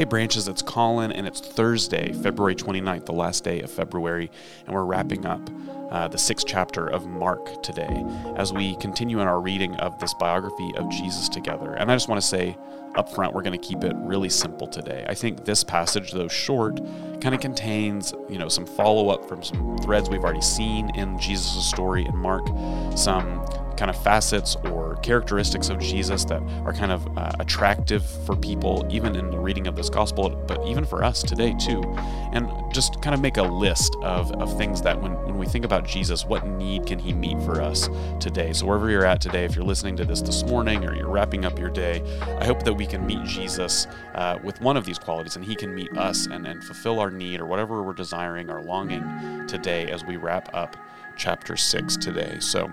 Hey Branches, it's Colin, and it's Thursday, February 29th, the last day of February, and we're wrapping up uh, the sixth chapter of Mark today as we continue in our reading of this biography of Jesus together. And I just want to say up front, we're going to keep it really simple today. I think this passage, though short, kind of contains, you know, some follow up from some threads we've already seen in Jesus' story in Mark, some kind of facets or characteristics of Jesus that are kind of uh, attractive for people, even in the reading of this gospel, but even for us today too. And just kind of make a list of, of things that when, when we think about Jesus, what need can he meet for us today? So, wherever you're at today, if you're listening to this this morning or you're wrapping up your day, I hope that we can meet Jesus uh, with one of these qualities and he can meet us and, and fulfill our need or whatever we're desiring or longing today as we wrap up chapter 6 today. So,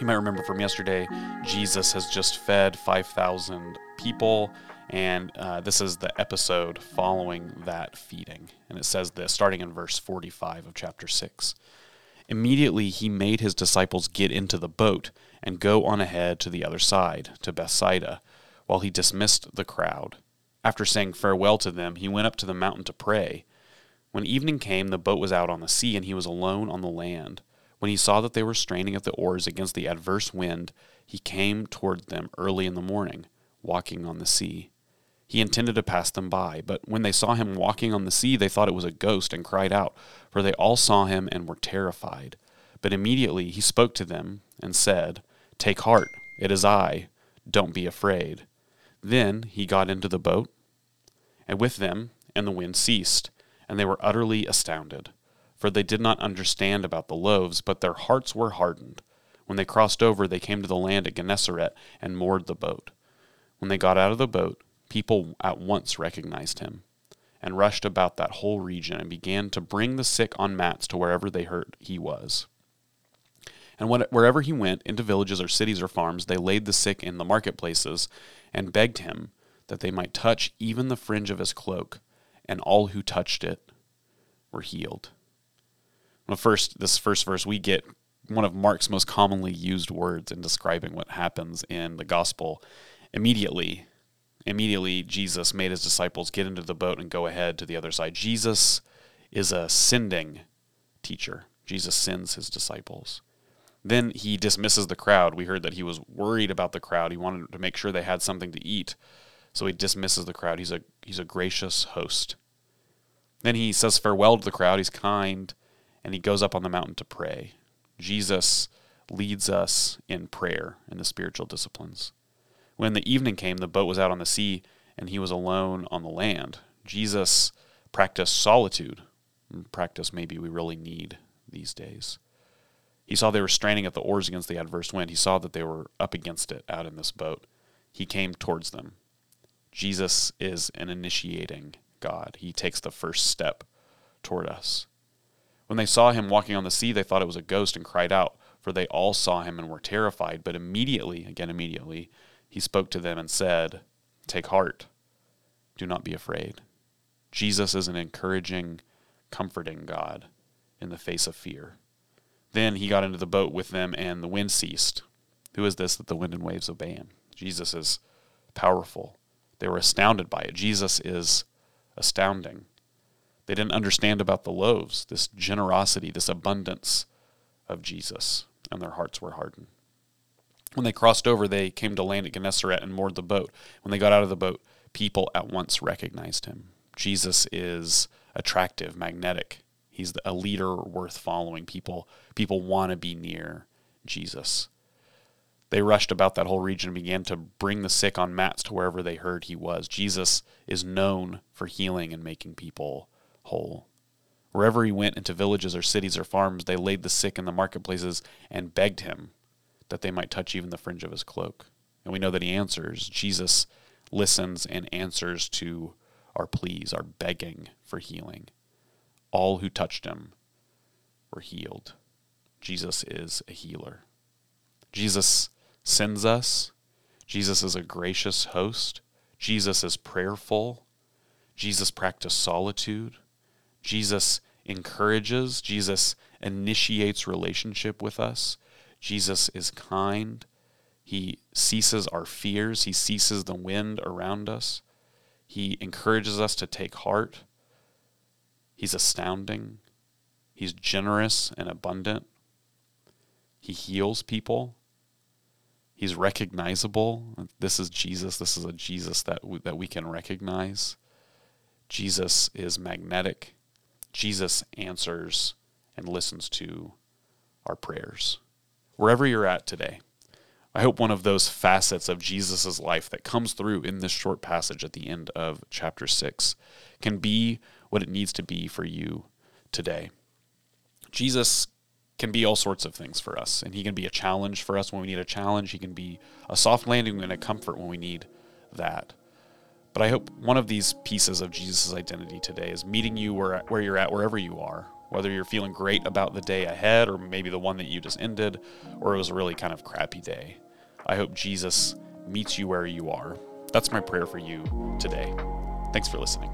you might remember from yesterday, Jesus has just fed 5,000 people, and uh, this is the episode following that feeding. And it says this, starting in verse 45 of chapter 6. Immediately he made his disciples get into the boat and go on ahead to the other side, to Bethsaida, while he dismissed the crowd. After saying farewell to them, he went up to the mountain to pray. When evening came, the boat was out on the sea, and he was alone on the land. When he saw that they were straining at the oars against the adverse wind, he came toward them early in the morning, walking on the sea. He intended to pass them by, but when they saw him walking on the sea, they thought it was a ghost and cried out, for they all saw him and were terrified. But immediately he spoke to them and said, Take heart, it is I, don't be afraid. Then he got into the boat, and with them, and the wind ceased, and they were utterly astounded for they did not understand about the loaves, but their hearts were hardened. When they crossed over, they came to the land at Gennesaret and moored the boat. When they got out of the boat, people at once recognized him, and rushed about that whole region and began to bring the sick on mats to wherever they heard he was. And when, wherever he went, into villages or cities or farms, they laid the sick in the marketplaces and begged him that they might touch even the fringe of his cloak, and all who touched it were healed. Well, first, this first verse, we get one of Mark's most commonly used words in describing what happens in the gospel. Immediately, immediately, Jesus made his disciples get into the boat and go ahead to the other side. Jesus is a sending teacher. Jesus sends his disciples. Then he dismisses the crowd. We heard that he was worried about the crowd. He wanted to make sure they had something to eat. So he dismisses the crowd. He's a he's a gracious host. Then he says farewell to the crowd. He's kind and he goes up on the mountain to pray. Jesus leads us in prayer in the spiritual disciplines. When the evening came, the boat was out on the sea, and he was alone on the land. Jesus practiced solitude, practice maybe we really need these days. He saw they were straining at the oars against the adverse wind. He saw that they were up against it out in this boat. He came towards them. Jesus is an initiating God. He takes the first step toward us. When they saw him walking on the sea, they thought it was a ghost and cried out, for they all saw him and were terrified. But immediately, again, immediately, he spoke to them and said, Take heart, do not be afraid. Jesus is an encouraging, comforting God in the face of fear. Then he got into the boat with them, and the wind ceased. Who is this that the wind and waves obey him? Jesus is powerful. They were astounded by it. Jesus is astounding. They didn't understand about the loaves, this generosity, this abundance of Jesus, and their hearts were hardened. When they crossed over, they came to land at Gennesaret and moored the boat. When they got out of the boat, people at once recognized him. Jesus is attractive, magnetic. He's a leader worth following. People people want to be near Jesus. They rushed about that whole region and began to bring the sick on mats to wherever they heard he was. Jesus is known for healing and making people whole. Wherever he went into villages or cities or farms, they laid the sick in the marketplaces and begged him that they might touch even the fringe of his cloak. And we know that he answers. Jesus listens and answers to our pleas, our begging for healing. All who touched him were healed. Jesus is a healer. Jesus sends us. Jesus is a gracious host. Jesus is prayerful. Jesus practiced solitude. Jesus encourages, Jesus initiates relationship with us. Jesus is kind. He ceases our fears, He ceases the wind around us. He encourages us to take heart. He's astounding. He's generous and abundant. He heals people. He's recognizable. This is Jesus. This is a Jesus that we, that we can recognize. Jesus is magnetic. Jesus answers and listens to our prayers. Wherever you're at today, I hope one of those facets of Jesus' life that comes through in this short passage at the end of chapter 6 can be what it needs to be for you today. Jesus can be all sorts of things for us, and he can be a challenge for us when we need a challenge. He can be a soft landing and a comfort when we need that. But I hope one of these pieces of Jesus' identity today is meeting you where, where you're at, wherever you are, whether you're feeling great about the day ahead or maybe the one that you just ended, or it was a really kind of crappy day. I hope Jesus meets you where you are. That's my prayer for you today. Thanks for listening.